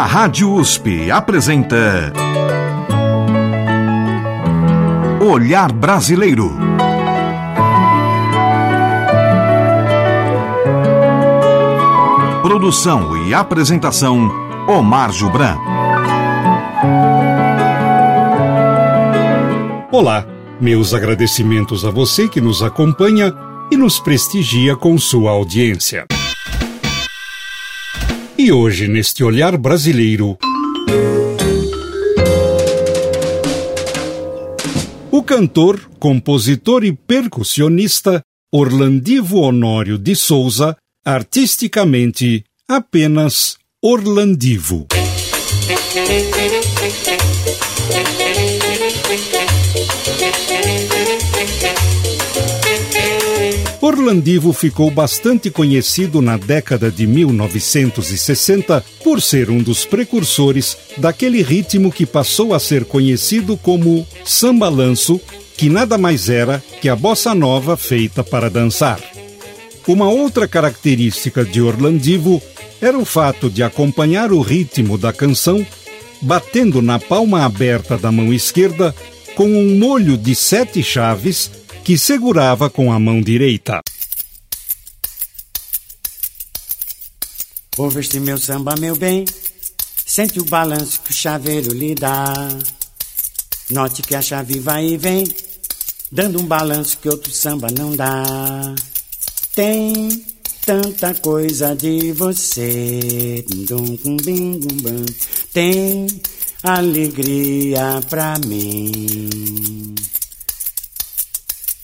A Rádio USP apresenta Olhar Brasileiro. Produção e apresentação Omar Jubran. Olá, meus agradecimentos a você que nos acompanha e nos prestigia com sua audiência. E hoje, neste olhar brasileiro. O cantor, compositor e percussionista Orlandivo Honório de Souza, artisticamente apenas Orlandivo. Orlandivo ficou bastante conhecido na década de 1960 por ser um dos precursores daquele ritmo que passou a ser conhecido como samba-lanço, que nada mais era que a bossa nova feita para dançar. Uma outra característica de Orlandivo era o fato de acompanhar o ritmo da canção batendo na palma aberta da mão esquerda com um molho de sete chaves que segurava com a mão direita. Ouve este meu samba, meu bem, sente o balanço que o chaveiro lhe dá. Note que a chave vai e vem, dando um balanço que outro samba não dá. Tem tanta coisa de você, tem alegria pra mim.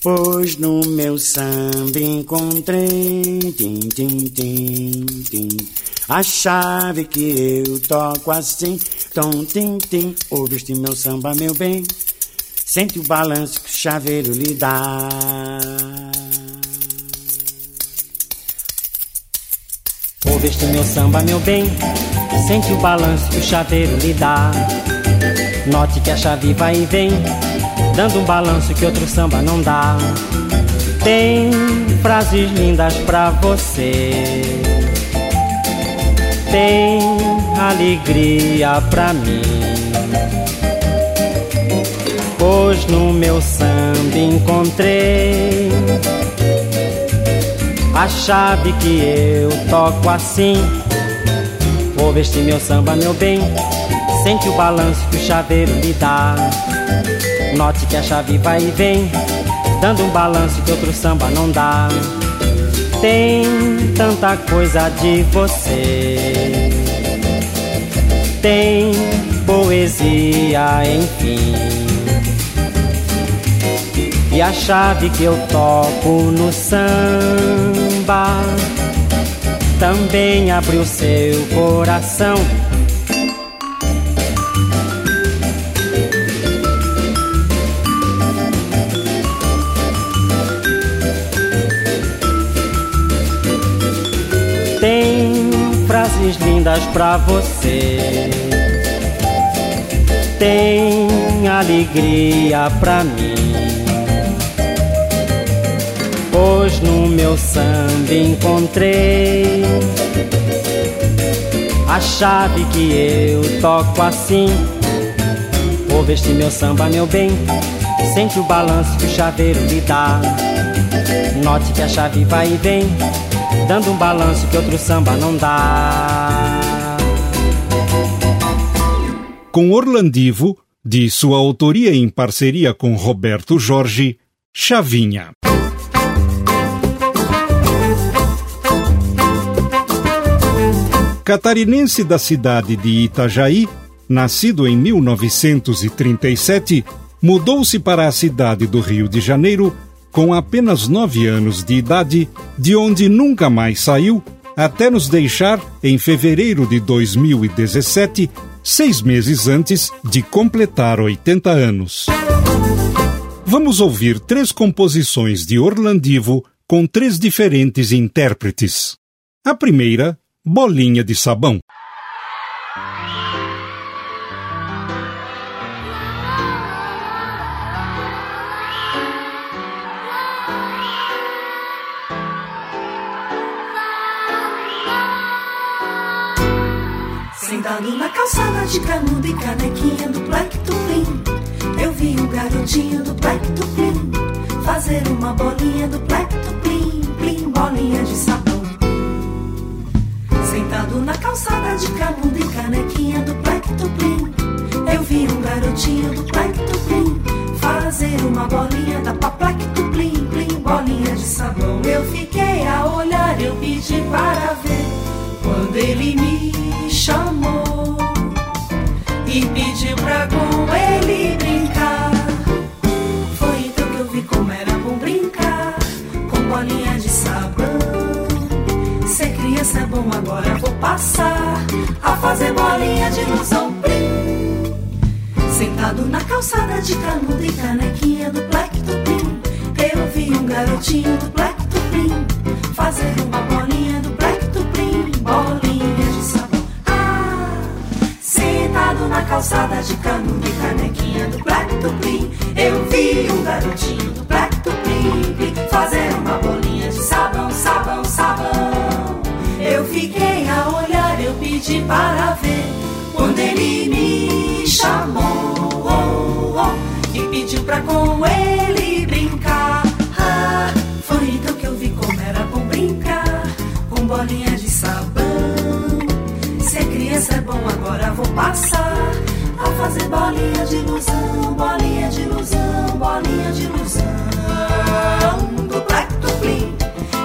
Pois no meu samba encontrei tim, tim, tim, tim, a chave que eu toco assim, tom, tim, tim. Ouve este meu samba, meu bem, sente o balanço que o chaveiro lhe dá. Ouve este meu samba, meu bem, sente o balanço que o chaveiro lhe dá. Note que a chave vai e vem dando um balanço que outro samba não dá. Tem frases lindas pra você, tem alegria pra mim. Pois no meu samba encontrei a chave que eu toco assim. Ouve este meu samba, meu bem, sente o balanço que o chaveiro lhe dá. Note que a chave vai e vem, dando um balanço que outro samba não dá. Tem tanta coisa de você, tem poesia, enfim. E a chave que eu toco no samba também abre o seu coração frases lindas pra você. Tem alegria pra mim. Pois no meu samba encontrei a chave que eu toco assim. Ouve este meu samba, meu bem. Sente o balanço que o chaveiro lhe dá. Note que a chave vai e vem dando um balanço que outro samba não dá. Com Orlandivo, de sua autoria em parceria com Roberto Jorge, Chavinha. Catarinense da cidade de Itajaí, nascido em 1937, mudou-se para a cidade do Rio de Janeiro com apenas nove anos de idade, de onde nunca mais saiu, até nos deixar em fevereiro de 2017, seis meses antes de completar 80 anos. Vamos ouvir três composições de Orlandivo com três diferentes intérpretes. A primeira, Bolinha de Sabão. Calçada de canudo e canequinha do Black Tuplin Eu vi um garotinho do Black Tuplin Fazer uma bolinha do Black Tuplin Plim, bolinha de sabão. Sentado na calçada de canudo e canequinha do Black Tuplin Eu vi um garotinho do Black Tuplin Fazer uma bolinha da Black Tuplin Plim, bolinha de sabão. Eu fiquei a olhar, eu pedi para ver Quando ele me passar a fazer bolinha de ilusão. Plim. Sentado na calçada de canudo e canequinha do Black Tupim, eu vi um garotinho do Black Tupim fazer uma bolinha do Black Tupim, bolinha de sabão. Ah, sentado na calçada de canudo e canequinha do Black Tupim, eu vi um garotinho do Black Tupim pedi para ver quando ele me chamou oh, oh, e pediu pra com ele brincar. Ah, foi então que eu vi como era bom brincar com bolinha de sabão. Ser criança é bom, agora vou passar a fazer bolinha de ilusão, bolinha de ilusão, bolinha de ilusão. Do Black Dublin,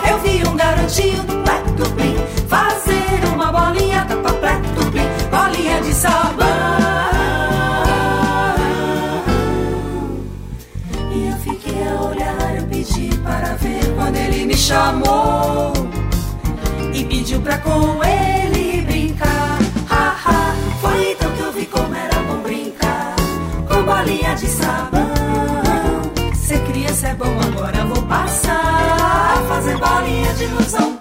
eu vi um garotinho do Black Dublin fazer sabão. E eu fiquei a olhar, eu pedi para ver quando ele me chamou e pediu pra com ele brincar. Ha, ha. Foi então que eu vi como era bom brincar com bolinha de sabão. Ser criança é bom, agora vou passar a fazer bolinha de ilusão.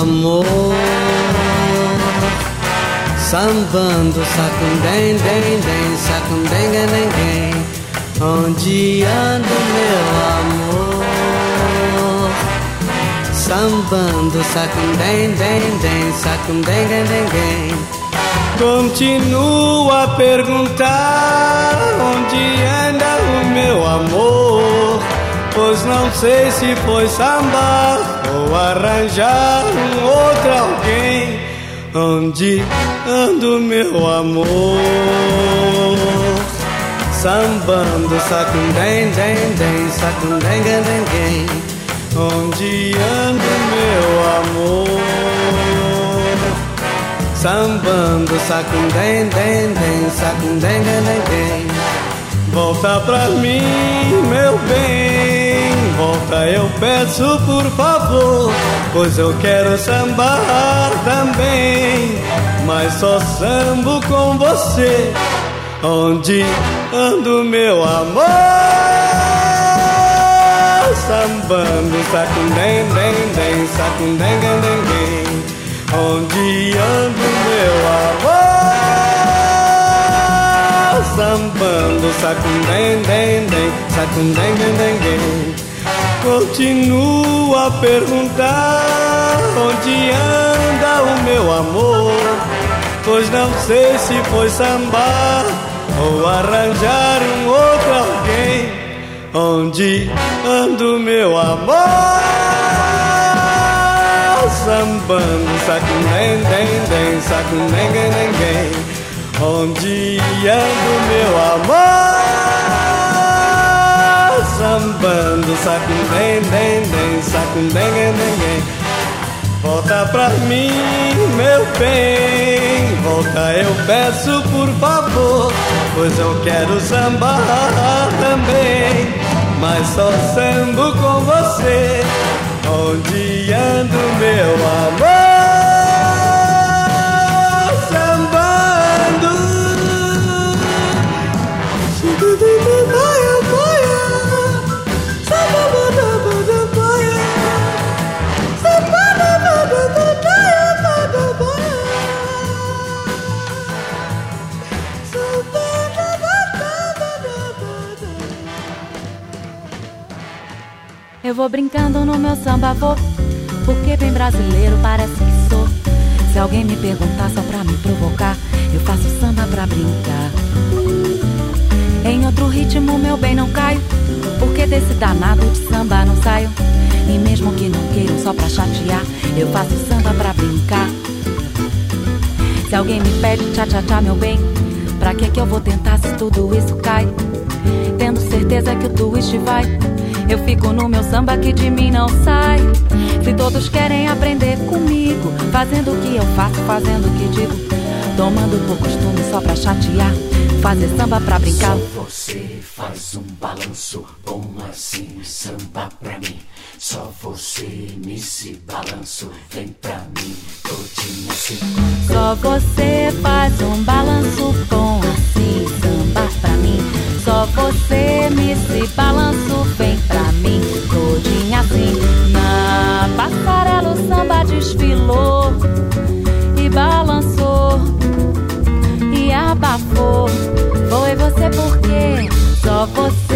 Amor? Sambando sacundem, dem, dem, sacundem, dem, dem. Onde ando meu amor? Sambando sacundem, dem, dem, sacundem, dem, dem, dem. Continua a perguntar onde anda o meu amor. Pois não sei se foi samba ou arranjar um outro alguém. Onde ando meu amor? Sambando sacundem, dem, dem, sacundem, dem, dem, dem. Onde ando meu amor? Sambando sacundem, dem, dem, sacundem, dem, dem, dem. Volta pra mim, meu bem. Volta, eu peço por favor. Pois eu quero sambar também. Mas só sambo com você. Onde ando, meu amor? Sambando, sacundem, dem, dem, sacundem, dem, dem. Onde ando, meu amor? Sambando, sacundem, dem, dem, sacundem, dem, dem, dem. Continua a perguntar onde anda o meu amor. Pois não sei se foi sambar ou arranjar um outro alguém. Onde ando meu amor? Sambando, sacundem, dem, dem, sacundem, dem, dem, dem. Onde ando meu amor? Sambando, sacundem, dem, dem, dem, dem, dem. Volta pra mim, meu bem. Volta, eu peço por favor. Pois eu quero sambar também. Mas só sambo com você. Onde ando, meu amor? Eu vou brincando no meu samba, vou. Porque bem brasileiro parece que sou. Se alguém me perguntar só pra me provocar, eu faço samba pra brincar. Em outro ritmo, meu bem, não caio. Porque desse danado de samba não saio. E mesmo que não queiram só pra chatear, eu faço samba pra brincar. Se alguém me pede tchá tchá tchá, meu bem, pra que que eu vou tentar se tudo isso cai? Tendo certeza que o twist vai. Eu fico no meu samba que de mim não sai. Se todos querem aprender comigo, fazendo o que eu faço, fazendo o que digo, tomando por costume só pra chatear, fazer samba pra brincar. Só você faz um balanço bom assim, samba pra mim. Só você nesse balanço vem pra mim, todinho assim. Só você faz um balanço bom assim, samba pra mim. Só você nesse balanço vem pra mim, todinha assim. Na passarela o samba desfilou e balançou e abafou. Foi você porque só você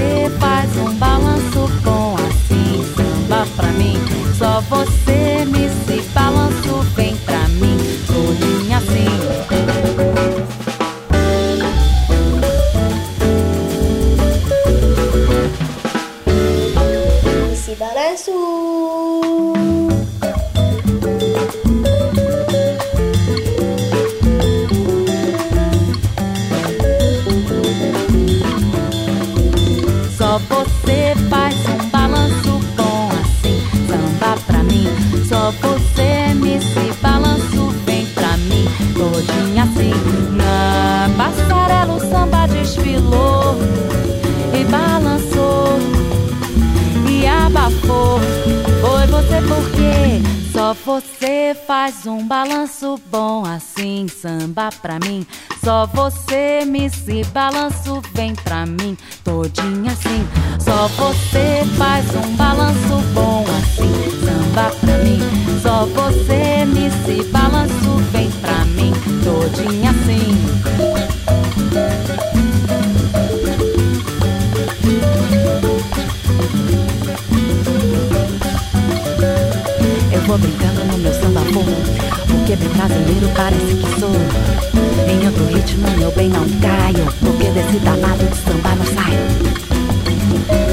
só você faz um balanço bom assim, samba pra mim. Só você me se balanço vem pra mim, todinha assim. Só você faz um balanço bom assim, samba pra mim. Só você me se balanço vem pra mim, todinha assim. Vou brincando no meu samba bom Porque bem brasileiro parece que sou. Em outro ritmo meu bem não caio Porque desse danado de samba não saio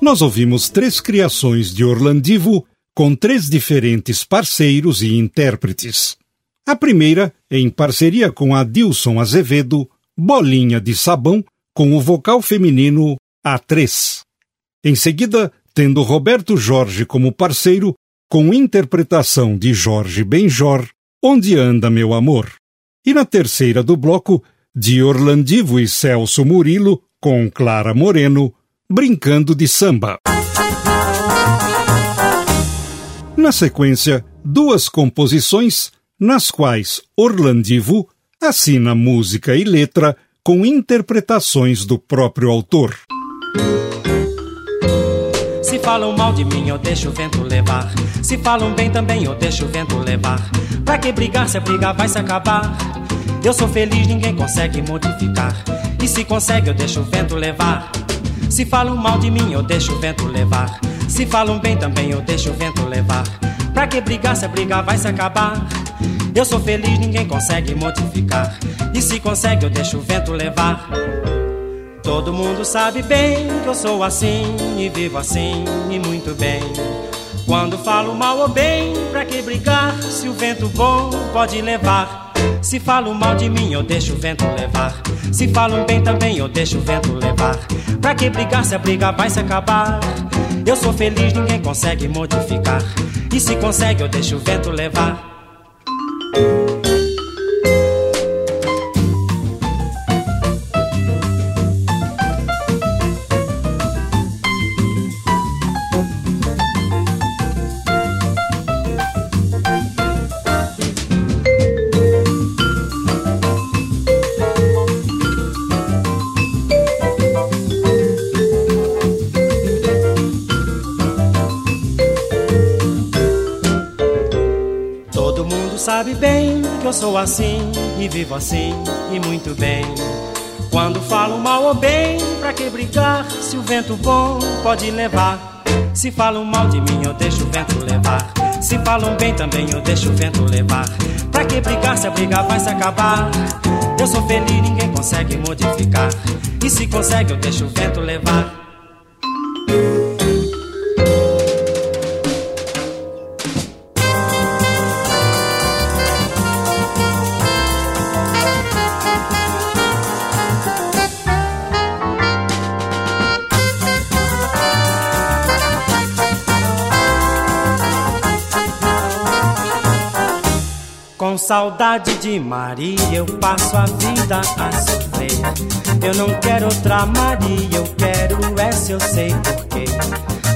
Nós ouvimos três criações de Orlandivo com três diferentes parceiros e intérpretes. A primeira, em parceria com Adilson Azevedo, Bolinha de Sabão, com o vocal feminino A3. Em seguida, tendo Roberto Jorge como parceiro, com interpretação de Jorge Benjor, Onde Anda Meu Amor. E na terceira do bloco, de Orlandivo e Celso Murilo, com Clara Moreno, Brincando de Samba. Na sequência, duas composições nas quais Orlandivo assina música e letra com interpretações do próprio autor. Se falam mal de mim, eu deixo o vento levar. Se falam bem também, eu deixo o vento levar. Pra que brigar se a briga vai se acabar? Eu sou feliz, ninguém consegue modificar. E se consegue, eu deixo o vento levar. Se falam mal de mim, eu deixo o vento levar. Se falam bem também, eu deixo o vento levar. Pra que brigar se a briga vai se acabar? Eu sou feliz, ninguém consegue modificar. E se consegue, eu deixo o vento levar. Todo mundo sabe bem que eu sou assim e vivo assim e muito bem. Quando falo mal ou bem, pra que brigar se o vento bom pode levar? Se falam mal de mim, eu deixo o vento levar. Se falam bem também, eu deixo o vento levar. Pra que brigar se a briga vai se acabar? Eu sou feliz, ninguém consegue modificar. E se consegue, eu deixo o vento levar. Sabe bem que eu sou assim e vivo assim e muito bem. Quando falo mal ou bem, pra que brigar se o vento bom pode levar? Se falam mal de mim, eu deixo o vento levar. Se falam bem também, eu deixo o vento levar. Pra que brigar se a briga vai se acabar? Eu sou feliz, ninguém consegue modificar. E se consegue, eu deixo o vento levar. Saudade de Maria eu passo a vida a sofrer. Eu não quero outra Maria, eu quero essa, eu sei porquê.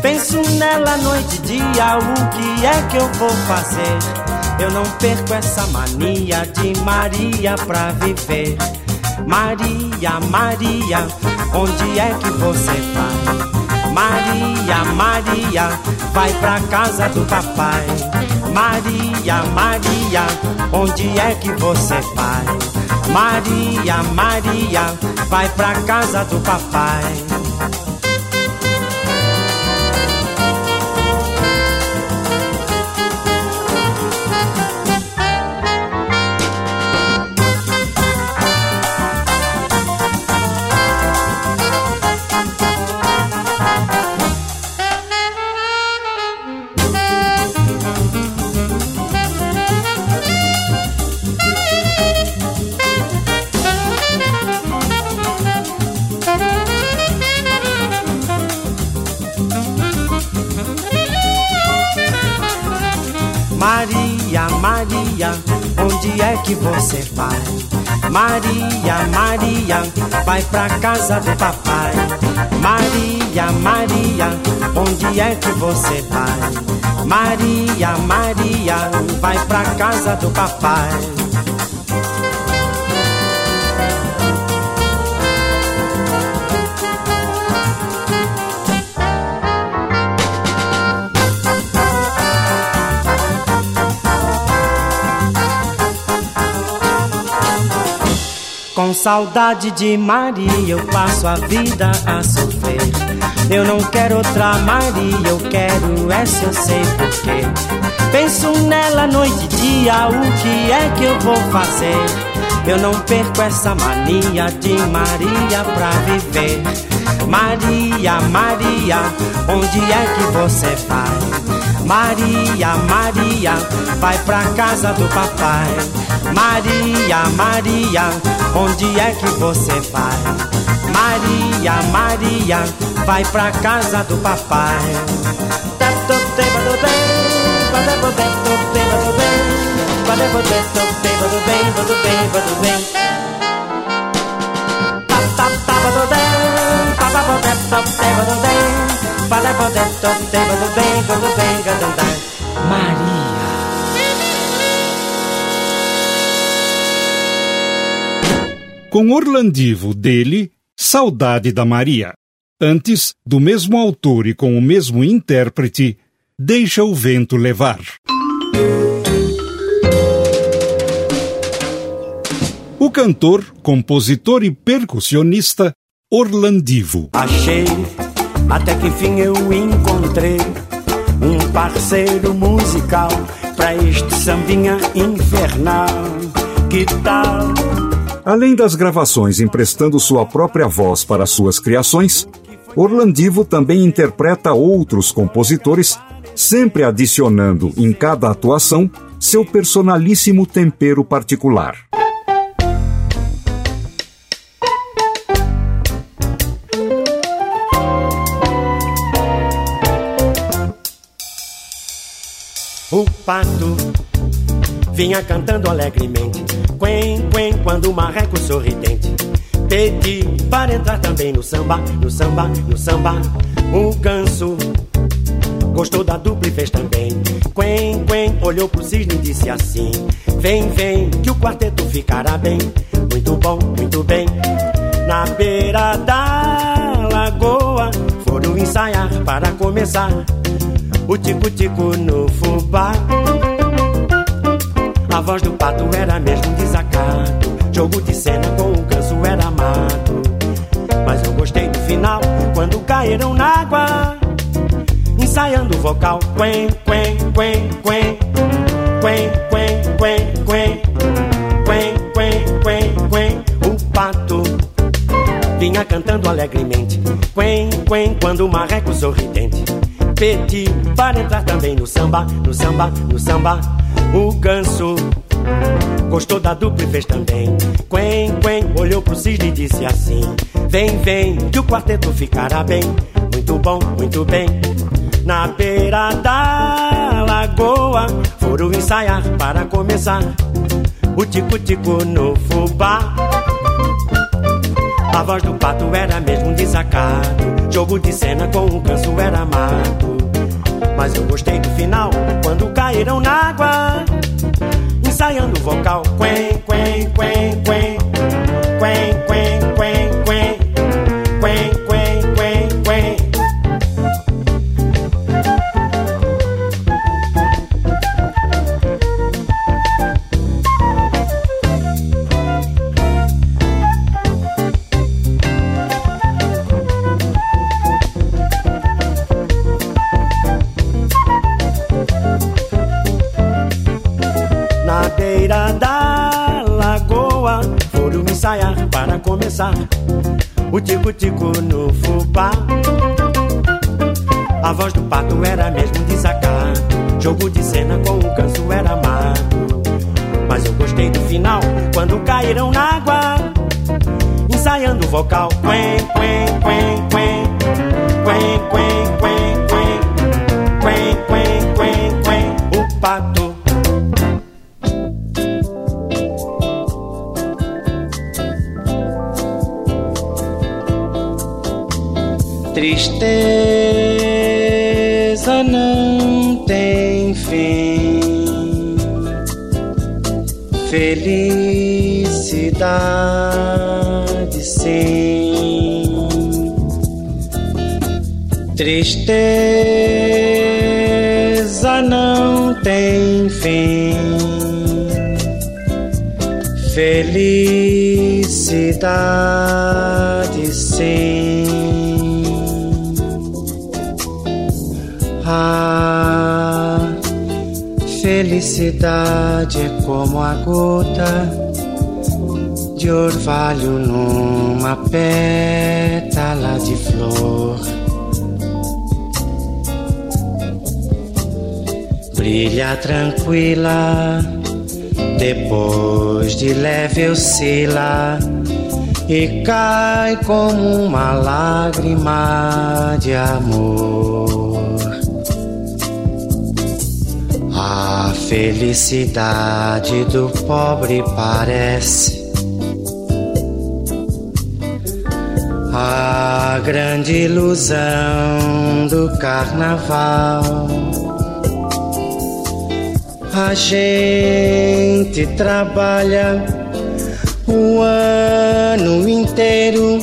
Penso nela noite e dia, o que é que eu vou fazer? Eu não perco essa mania de Maria pra viver. Maria, Maria, onde é que você vai? Maria, Maria, vai pra casa do papai. Maria, Maria, onde é que você vai? Maria, Maria, vai pra casa do papai. Que você vai? Maria, Maria, vai pra casa do papai. Maria, Maria, onde é que você vai? Maria, Maria, vai pra casa do papai. Saudade de Maria eu passo a vida a sofrer. Eu não quero outra Maria, eu quero essa, eu sei porquê. Penso nela noite e dia, o que é que eu vou fazer? Eu não perco essa mania de Maria pra viver. Maria, Maria, onde é que você vai? Maria, Maria, vai pra casa do papai. Maria, Maria, onde é que você vai? Maria, Maria, vai pra casa do papai. Maria. Com Orlandivo dele, Saudade da Maria. Antes, do mesmo autor e com o mesmo intérprete, Deixa o Vento Levar. O cantor, compositor e percussionista Orlandivo. Achei, até que enfim eu encontrei um parceiro musical pra este sambinha infernal. Que tal? Além das gravações emprestando sua própria voz para suas criações, Orlandivo também interpreta outros compositores, sempre adicionando em cada atuação seu personalíssimo tempero particular. O pato vinha cantando alegremente, quen, quen, quando o marreco sorridente pedi para entrar também no samba, no samba, no samba. O ganso gostou da dupla e fez também. Quen, quen, olhou pro cisne e disse assim: Vem, vem, que o quarteto ficará bem. Muito bom, muito bem. Na beira da lagoa foram ensaiar para começar o tico-tico no fubá. A voz do pato era mesmo desacato. Jogo de cena com o canso era mato. Mas eu gostei do final, quando caíram na água. Ensaiando o vocal, quen, quen, quen, quen. Quen, quen, quen, quen. Quen, quen, quen, quen. O pato vinha cantando alegremente. Quen, quen, quando o marreco sorridente para entrar também no samba, no samba, no samba. O ganso gostou da dupla e fez também. Quen, quen, olhou pro cisne e disse assim: Vem, vem, que o quarteto ficará bem. Muito bom, muito bem. Na beira da lagoa foram ensaiar para começar o tico-tico no fubá. A voz do pato era mesmo um desacato. Jogo de cena com um canso era mato. Mas eu gostei do final, quando caíram na água. Ensaiando o vocal, quen, quen. Quen, quen, quen, quen. Quen, o tico-tico no fubá. A voz do pato era mesmo desacato. Jogo de cena com o canso era mato. Mas eu gostei do final quando caíram na água. Ensaiando o vocal. Quen, quen, quen. Quen, quen, quen, Tristeza não tem fim, felicidade sim. Tristeza não tem fim, felicidade felicidade é como a gota de orvalho numa pétala de flor. Brilha tranquila, depois de leve oscila e cai como uma lágrima de amor. Felicidade do pobre parece a grande ilusão do carnaval. A gente trabalha o ano inteiro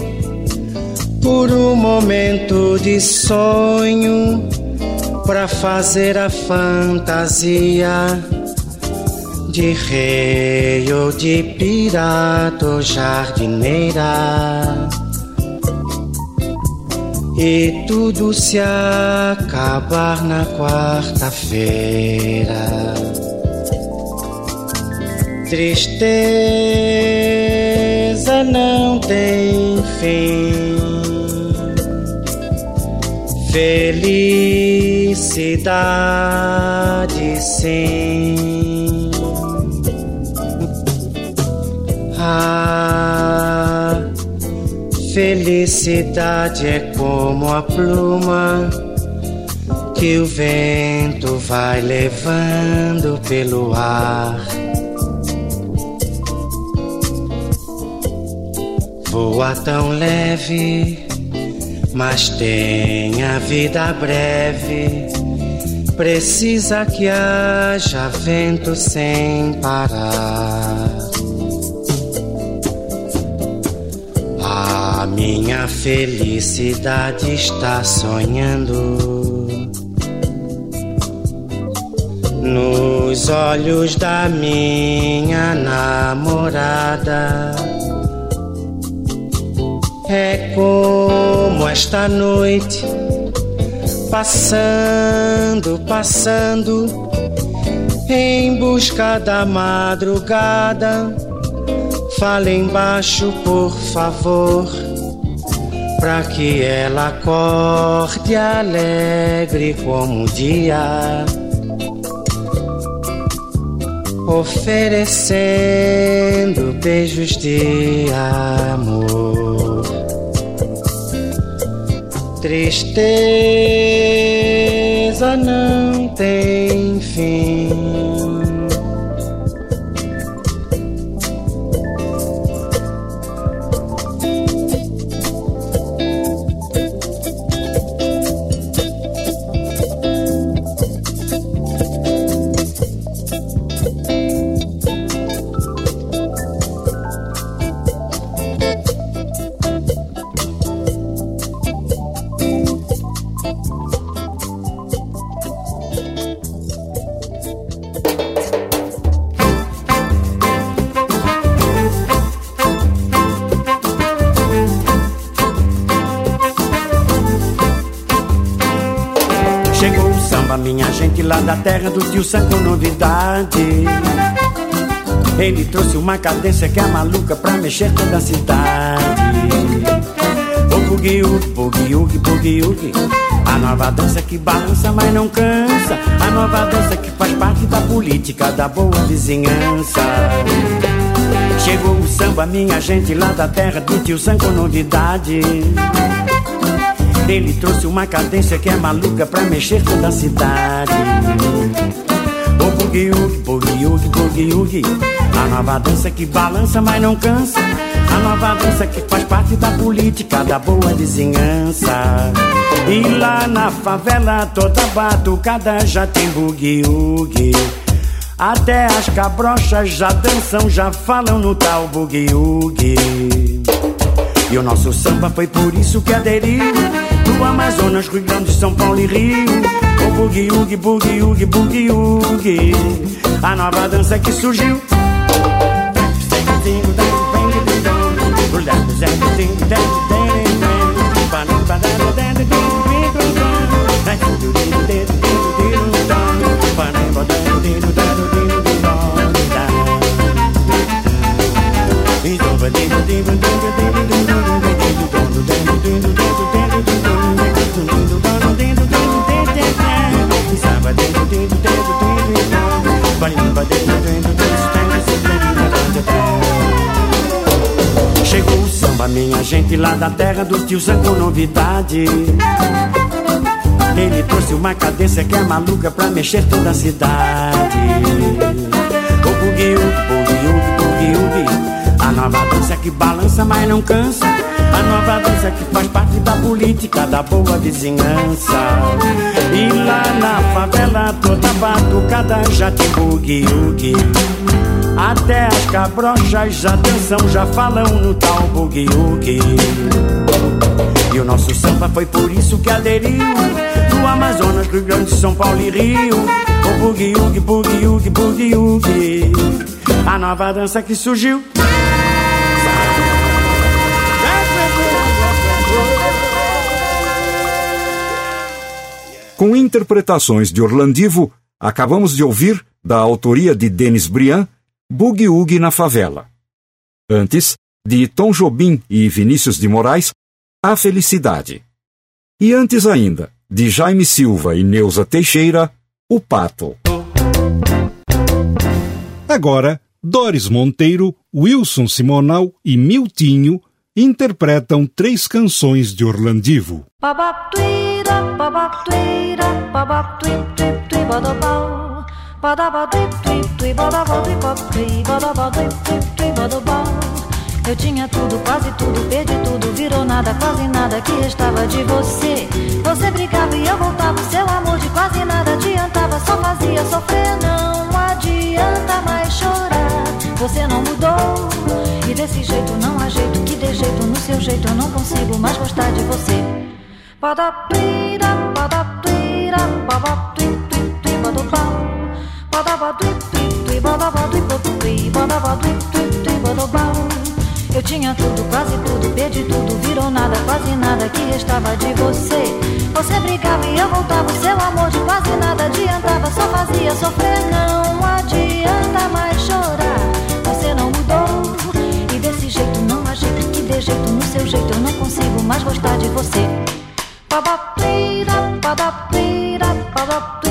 por um momento de sonho para fazer a fantasia de rei ou de pirata ou jardineira. E tudo se acabar na quarta-feira. Tristeza não tem fim. Felicidade sim. A felicidade é como a pluma que o vento vai levando pelo ar. Voa tão leve, mas tem a vida breve. Precisa que haja vento sem parar. A minha felicidade está sonhando no Os olhos da minha namorada é como esta noite passando, passando em busca da madrugada. Fale embaixo, por favor, pra que ela acorde alegre como o dia oferecendo beijos de amor. Tristeza não tem fim. Uma cadência que é maluca pra mexer toda a cidade. Boogie boogie boogie A nova dança que balança, mas não cansa. A nova dança que faz parte da política da boa vizinhança. Chegou o samba, minha gente lá da terra do tio Sam com novidade. Ele trouxe uma cadência que é maluca pra mexer toda a cidade. O oogie, boogie oogie. A nova dança que balança, mas não cansa. A nova dança que faz parte da política da boa vizinhança. E lá na favela toda batucada já tem oogie. Até as cabrochas já dançam, já falam no tal oogie. E o nosso samba foi por isso que aderiu do Amazonas, Rio Grande, São Paulo e Rio. O oogie, boogie, oogie. A nova dança que surgiu. Bunny, but Chegou o samba, minha gente lá da terra do tio Zé com novidade. Ele trouxe uma cadência que é maluca pra mexer toda a cidade. O bugue, o bugue, o bugue, o A nova dança que balança, mas não cansa. A nova dança que faz parte da política da boa vizinhança. E lá na favela toda batucada já tem bugue. Até as cabrochas já dançam, já falam no tal bugue. E o nosso samba foi por isso que aderiu Do Amazonas, Rio Grande, São Paulo e Rio. O bugue, bugue, bugue, bugue, bugue, bugue A nova dança que surgiu. Com interpretações de Orlandivo, acabamos de ouvir, da autoria de Denis Briand, Boogie Woogie na Favela. Antes, de Tom Jobim e Vinícius de Moraes, A Felicidade. E antes ainda, de Jaime Silva e Neuza Teixeira, O Pato. Agora, Doris Monteiro, Wilson Simonal e Miltinho interpretam três canções de Orlandivo. Eu tinha tudo, quase tudo, perdi tudo, virou nada, quase nada que restava de você. Você brigava e eu voltava, seu amor de quase nada adiantava, só fazia sofrer, não adianta mais chorar. Você não mudou, e desse jeito não há jeito que dê jeito no seu jeito, eu não consigo mais gostar de você. Pada pira, pada pira, pada pira, pada Eu tinha tudo, quase tudo, perdi tudo, virou nada, quase nada que restava de você. Você brigava e eu voltava, seu amor de quase nada adiantava, só fazia sofrer. Não adianta mais chorar, você não mudou. E desse jeito não há jeito que dê jeito no seu jeito, eu não consigo mais gostar de você. Papaplira, papaplira, papaplira,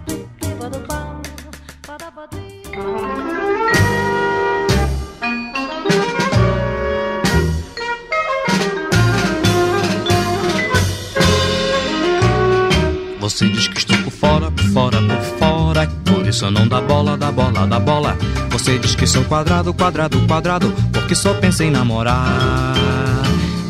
Você diz que estou por fora, por fora, por fora. Por isso não dá bola, dá bola, dá bola. Você diz que sou quadrado, quadrado, quadrado. Porque só pensa em namorar.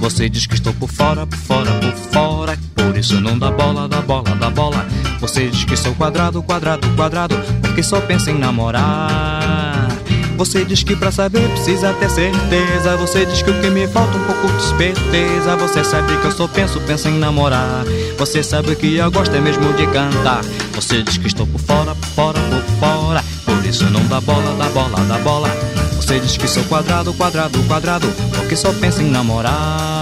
Você diz que estou por fora, por fora, por fora. Por isso não dá bola, dá bola, dá bola. Você diz que sou quadrado, quadrado, quadrado. Porque só pensa em namorar. Você diz que pra saber precisa ter certeza. Você diz que o que me falta um pouco de esperteza. Você sabe que eu só penso, penso em namorar. Você sabe que eu gosto é mesmo de cantar. Você diz que estou por fora, por fora, por fora. Por isso não dá bola, dá bola, dá bola. Você diz que sou quadrado, quadrado, quadrado. Porque só penso em namorar.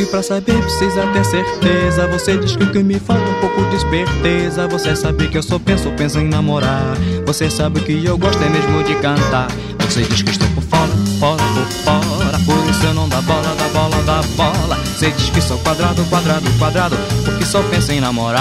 Que pra saber precisa ter certeza. Você diz que o que me falta é um pouco de esperteza. Você sabe que eu só penso, penso em namorar. Você sabe que eu gosto é mesmo de cantar. Você diz que estou por fora, fora, por fora. Por isso eu não dá bola, dá bola, dá bola. Você diz que sou quadrado, quadrado, quadrado. Porque só penso em namorar.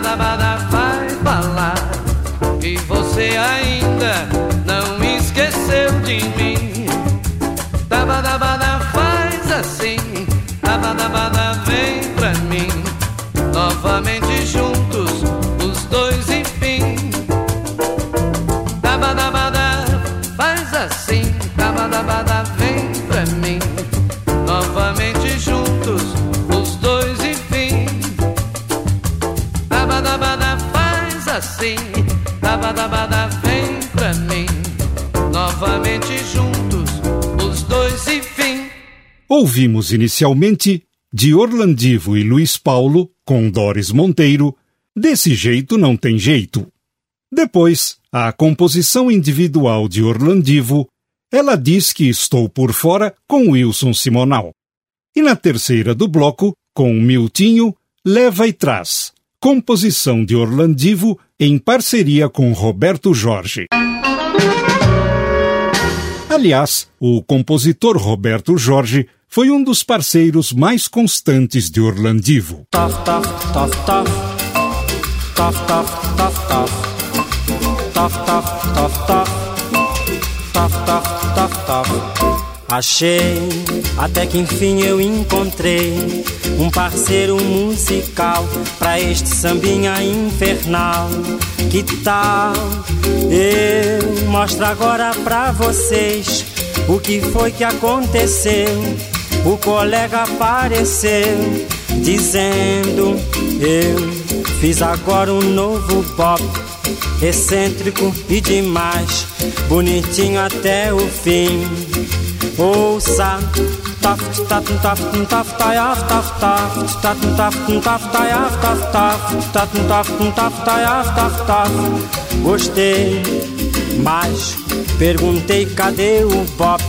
Dabadabada vai Ouvimos inicialmente de Orlandivo e Luiz Paulo, com Doris Monteiro, Desse jeito não tem jeito. Depois, a composição individual de Orlandivo, ela diz que estou por fora com Wilson Simonal. E na terceira do bloco, com Miltinho, Leva e Traz, composição de Orlandivo em parceria com Roberto Jorge. Aliás, o compositor Roberto Jorge foi um dos parceiros mais constantes de Orlandivo. Tof. Achei, até que enfim eu encontrei um parceiro musical pra este sambinha infernal. Que tal? Eu mostro agora pra vocês o que foi que aconteceu. O colega apareceu dizendo: Eu fiz agora um novo pop, excêntrico e demais, bonitinho até o fim. Ouça, Gostei, mas perguntei cadê o pop?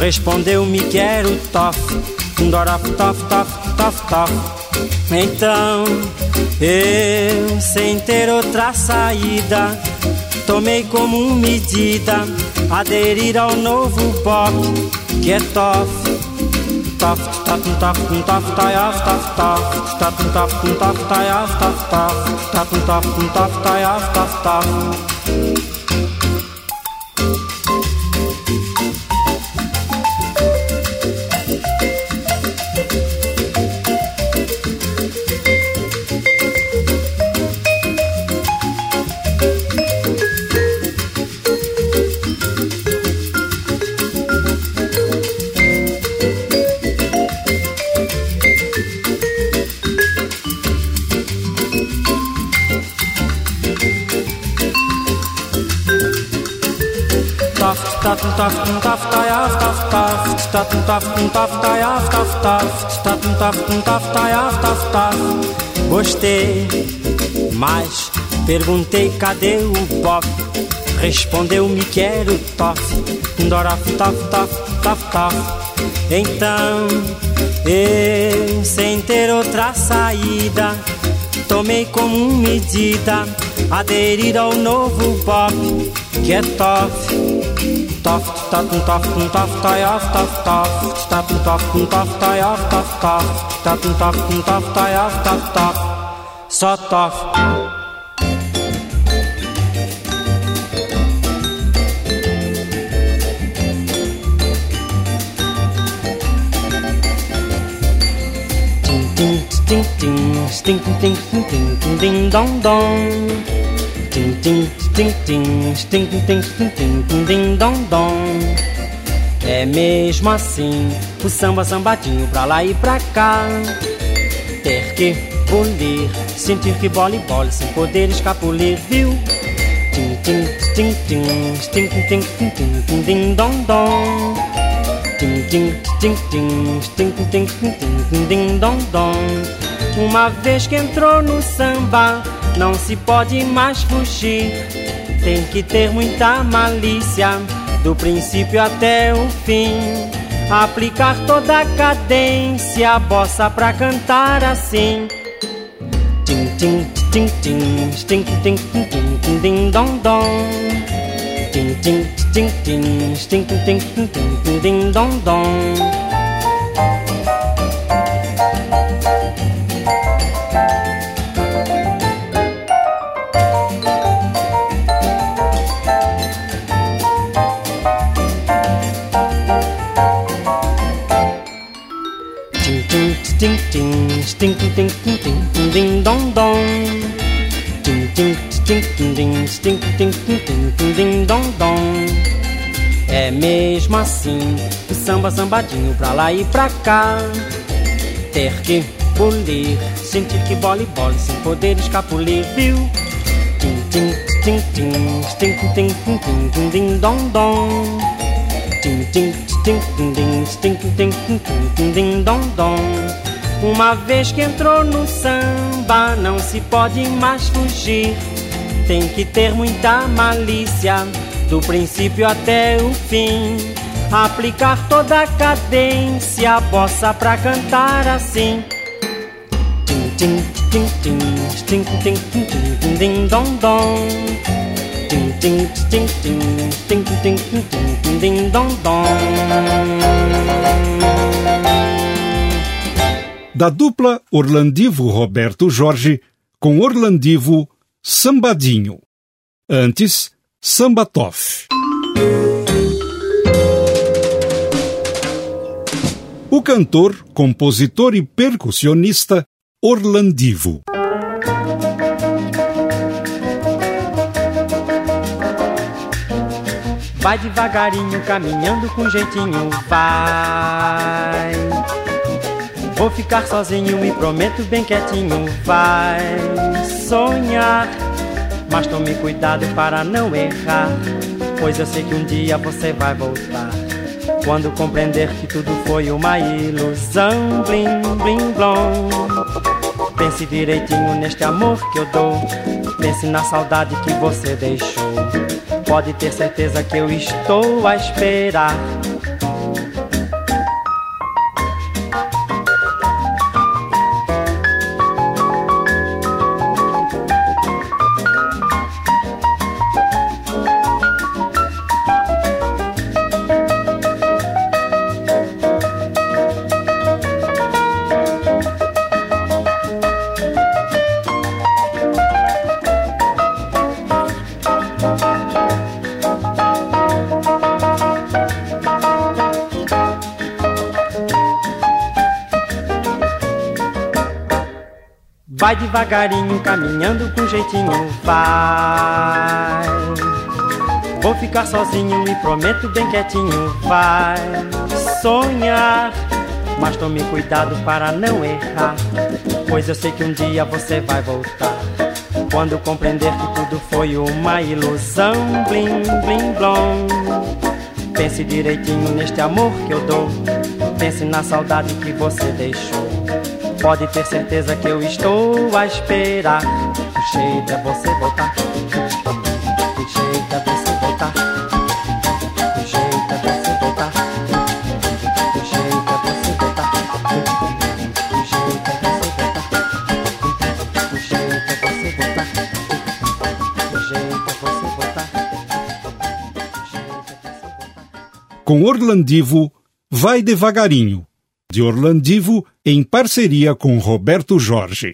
Respondeu-me que era o tof, doraf tof tof tof tof. Então eu, sem ter outra saída, tomei como medida aderir ao novo pop que é tof. Tof, tof, tof, tof, tof, tof, tof, tof, tof, tof, tof, tof, tof, tof, tof, tof, tof, tof. Gostei, mas perguntei cadê o pop? Respondeu-me que era o tof, doraf tof tof tof tof. Então eu, sem ter outra saída, tomei como medida aderir ao novo pop que é tof. Tof, tof, tof, tof, tie off, tof, tof, tof, tof, tof, tie off, tof, tof, tof, tof, tof, tie off, tof, tof, só tof. Ting ting ting ting ting ting ting ting ding dong dong. Ting ting ting ting ting ting ting ting ting ting dong dong. É mesmo assim, o samba sambadinho pra lá e pra cá. Ter que polir, sentir que bola e sem poder escapulir, viu? Ting ting ting ting ting ting ting ting ting ting ding dong dong. Ting ting ting ting ting ting ting ting ting ding dong dong. Uma vez que entrou no samba, não se pode mais fugir. Tem que ter muita malícia, do princípio até o fim. Aplicar toda a cadência, bossa pra cantar assim. Tim tim tim tim tim tim tim tim tim ding dong dong. Tim tim tim tim tim tim tim tim tim ding dong dong. Ting ting ting ting ting ding dong dong. É mesmo assim, o samba sambadinho pra lá e pra cá. Ter que polir, sentir que bola e bola sem poder escapulir, viu? Ting ting ting ting ting ting ting ting ting ding dong dong. Tim Uma vez que entrou no samba, não se pode mais fugir. Tem que ter muita malícia, do princípio até o fim. Aplicar toda a cadência, bossa pra cantar assim. Tim, tim, tim, tim, tim, tim, tim, tim, dom, dom. Tim, tim, tim, tim, tim, tim, tim, tim, tim, dom, dom. Da dupla Orlandivo Roberto Jorge com Orlandivo Sambadinho. Antes, Sambatoff. O cantor, compositor e percussionista Orlandivo. Vai devagarinho, caminhando com jeitinho, vai. Vou ficar sozinho, me prometo bem quietinho, vai sonhar. Mas tome cuidado para não errar, pois eu sei que um dia você vai voltar. Quando compreender que tudo foi uma ilusão, blim, blim, blom. Pense direitinho neste amor que eu dou. Pense na saudade que você deixou. Pode ter certeza que eu estou a esperar. Vai devagarinho, caminhando com jeitinho, vai. Vou ficar sozinho e prometo bem quietinho, vai sonhar. Mas tome cuidado para não errar, pois eu sei que um dia você vai voltar. Quando compreender que tudo foi uma ilusão, blim, blim, blom. Pense direitinho neste amor que eu dou. Pense na saudade que você deixou. Pode ter certeza que eu estou a esperar. É o jeito é você voltar. O jeito é você voltar. O jeito é você voltar. O jeito é você voltar. O jeito é você voltar. O jeito é você voltar. O jeito é você voltar. Com Orlandivo, vai devagarinho de Orlandivo, em parceria com Roberto Jorge.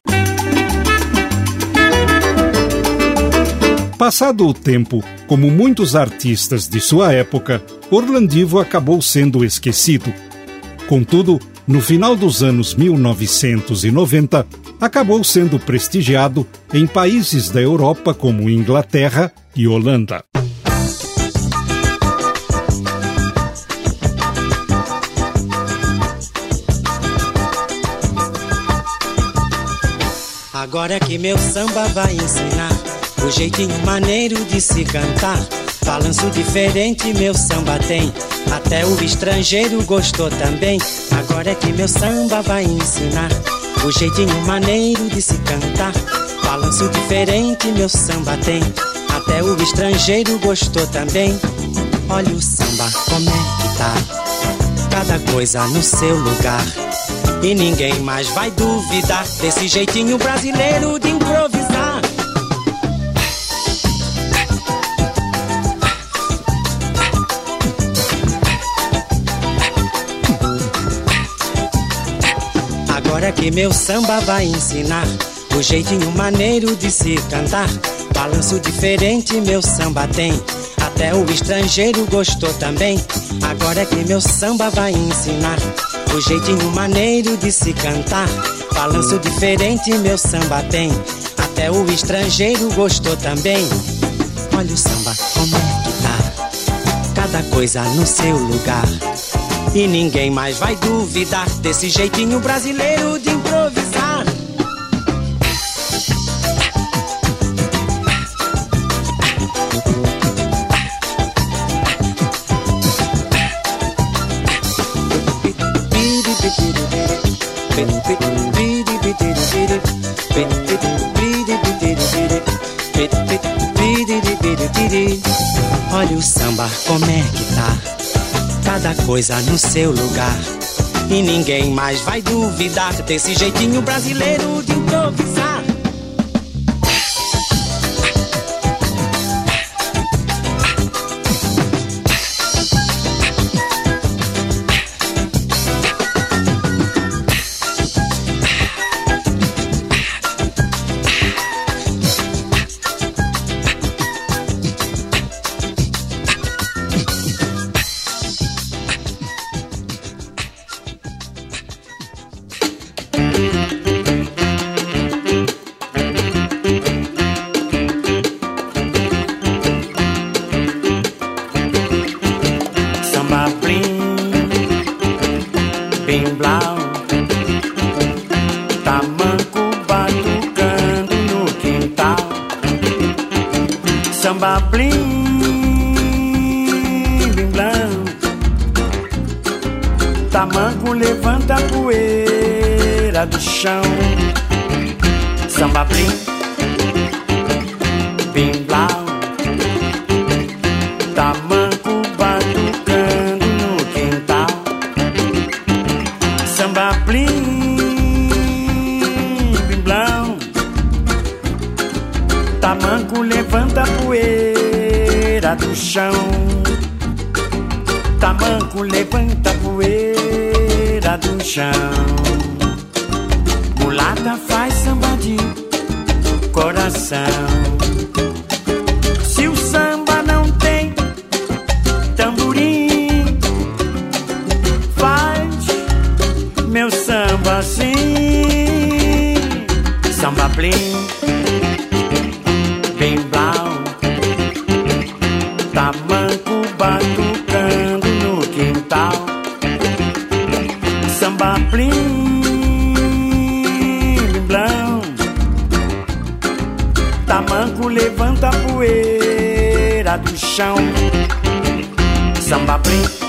Passado o tempo, como muitos artistas de sua época, Orlandivo acabou sendo esquecido. Contudo, no final dos anos 1990, acabou sendo prestigiado em países da Europa como Inglaterra e Holanda. Agora é que meu samba vai ensinar o jeitinho maneiro de se cantar. Balanço diferente meu samba tem, até o estrangeiro gostou também. Agora é que meu samba vai ensinar o jeitinho maneiro de se cantar. Balanço diferente meu samba tem, até o estrangeiro gostou também. Olha o samba como é que tá, cada coisa no seu lugar. E ninguém mais vai duvidar desse jeitinho brasileiro de improvisar. Agora que meu samba vai ensinar o jeitinho maneiro de se cantar. Balanço diferente meu samba tem. Até o estrangeiro gostou também. Agora que meu samba vai ensinar o jeitinho maneiro de se cantar. Balanço diferente meu samba tem. Até o estrangeiro gostou também. Olha o samba como é que tá. Cada coisa no seu lugar. E ninguém mais vai duvidar desse jeitinho brasileiro de Olha o samba como é que tá. Cada coisa no seu lugar. E ninguém mais vai duvidar desse jeitinho brasileiro de improvisar. Tamanco levanta a poeira do chão. Tamanco levanta a poeira do chão. Mulata faz samba de coração. Se o samba não tem tamborim, faz meu samba assim. Samba plim poeira do chão. Samba brinca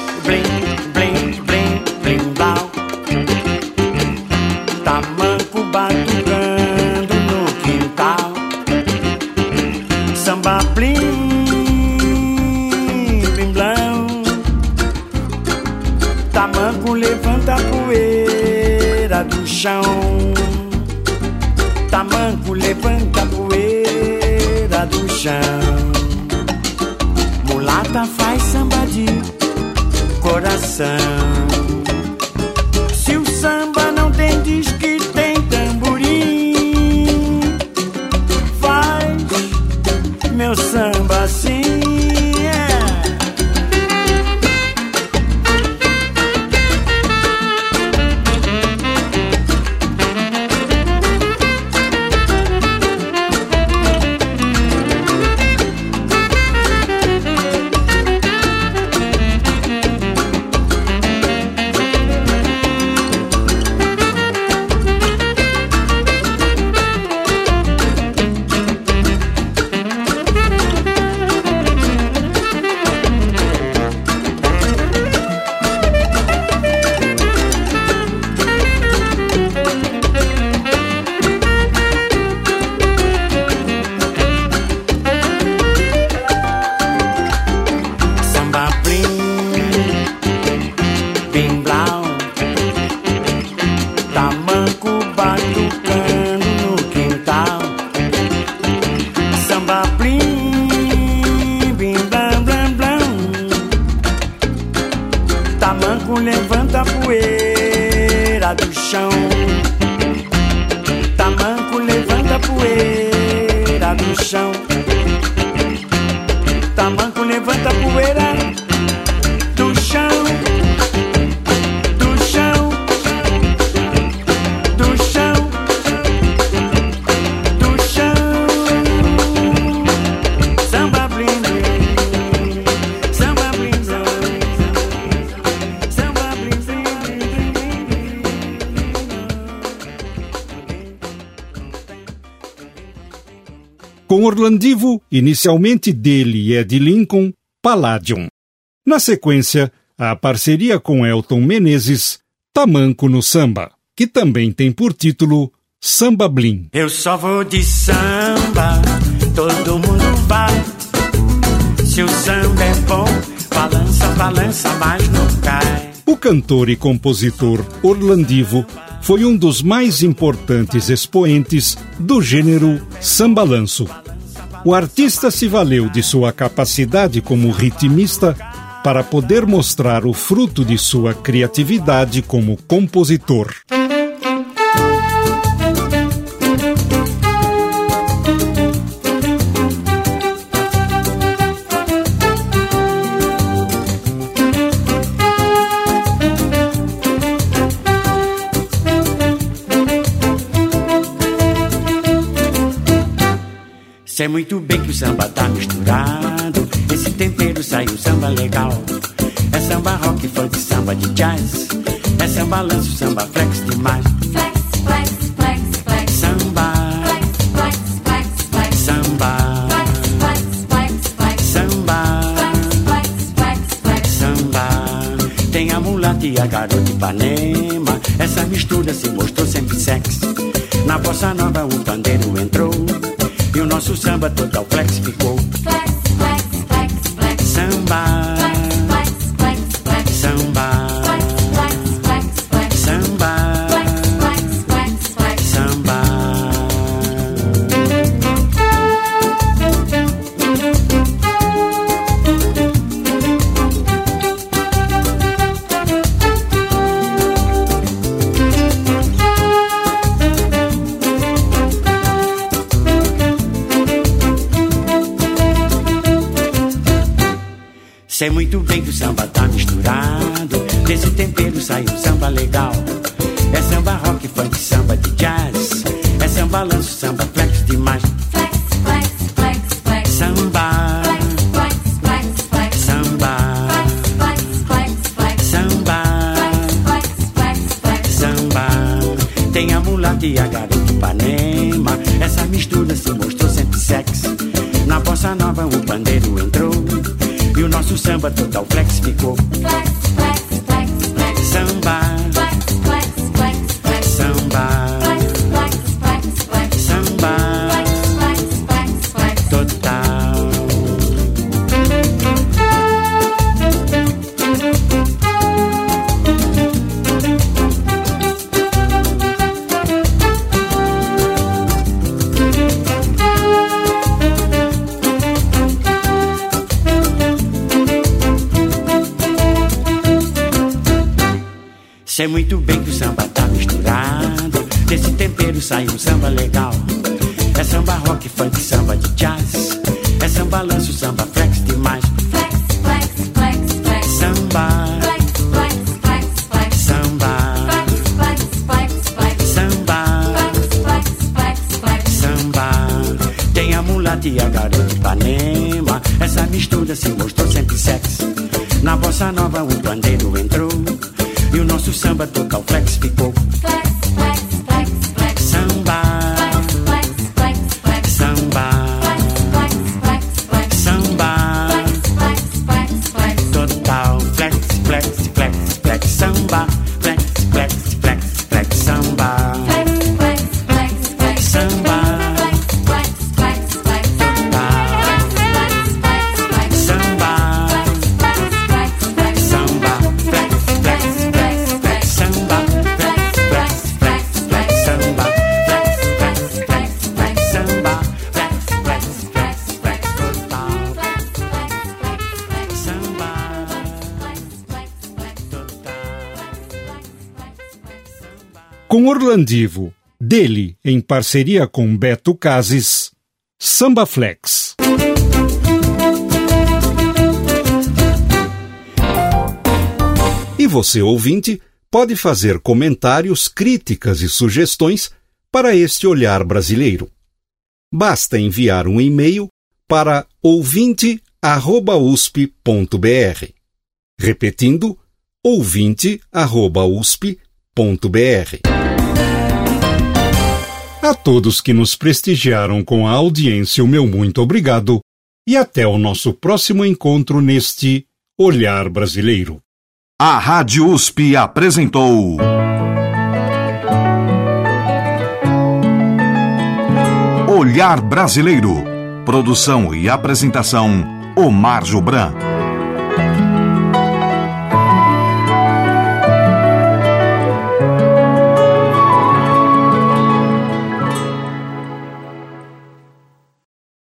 substantivo inicialmente dele e é de Lincoln, Palladium. Na sequência, a parceria com Elton Menezes, Tamanco no Samba, que também tem por título Samba Blim. Eu só vou de samba, todo mundo vai. Se o samba é bom, balança, balança, mas não cai. O cantor e compositor Orlandivo foi um dos mais importantes expoentes do gênero sambalanço o artista se valeu de sua capacidade como ritmista para poder mostrar o fruto de sua criatividade como compositor. Sei muito bem que o samba tá misturado. Esse tempero sai um samba legal. É samba rock, funk, samba de jazz. É samba lanço, samba flex demais. Flex, flex, flex, flex. Samba. Flex, flex, flex, flex. Samba. Flex, flex, flex, flex. Samba. Flex, flex, flex. Samba. Tem a mulata e a garota de Ipanema. Essa mistura se mostrou sempre sexy. Na bossa nova o pandeiro entrou. E o nosso samba total flex ficou. Flex, flex, flex, flex. Samba. Sei muito bem que o samba tá misturado. Desse tempero sai um samba legal. É samba rock, funk, samba de jazz. É samba lanço, samba flex demais. Flex, flex, flex, flex. Samba. Flex, flex, flex, flex. Samba. Flex, flex, flex, flex. Samba. Flex, flex, flex, flex. Samba. Tem a mulata e a garota Ipanema. Essa mistura se mostrou sempre sexy. Na bossa nova o pandeiro entrou. Nosso samba total flex ficou. Flex, flex, flex, flex. Samba. Sei muito bem que o samba tá misturado. Desse tempero sai um samba legal. É samba rock, funk, samba de jazz. É samba lanço, samba flex demais. Flex, flex, flex, flex. Samba. Flex, flex, flex, flex. Samba. Flex, flex, flex, flex. Samba. Flex, flex, flex, flex. Samba. Tem a mulata e a garota Ipanema. Essa mistura se mostrou sempre sexy. Na bossa nova o pandeiro Orlandivo, dele em parceria com Beto Cases, Samba Flex. E você, ouvinte, pode fazer comentários, críticas e sugestões para este olhar brasileiro. Basta enviar um e-mail para ouvinte@usp.br. Repetindo, ouvinte@usp.br. A todos que nos prestigiaram com a audiência, o meu muito obrigado e até o nosso próximo encontro neste Olhar Brasileiro. A Rádio USP apresentou. Olhar Brasileiro. Produção e apresentação: Omar Jobran.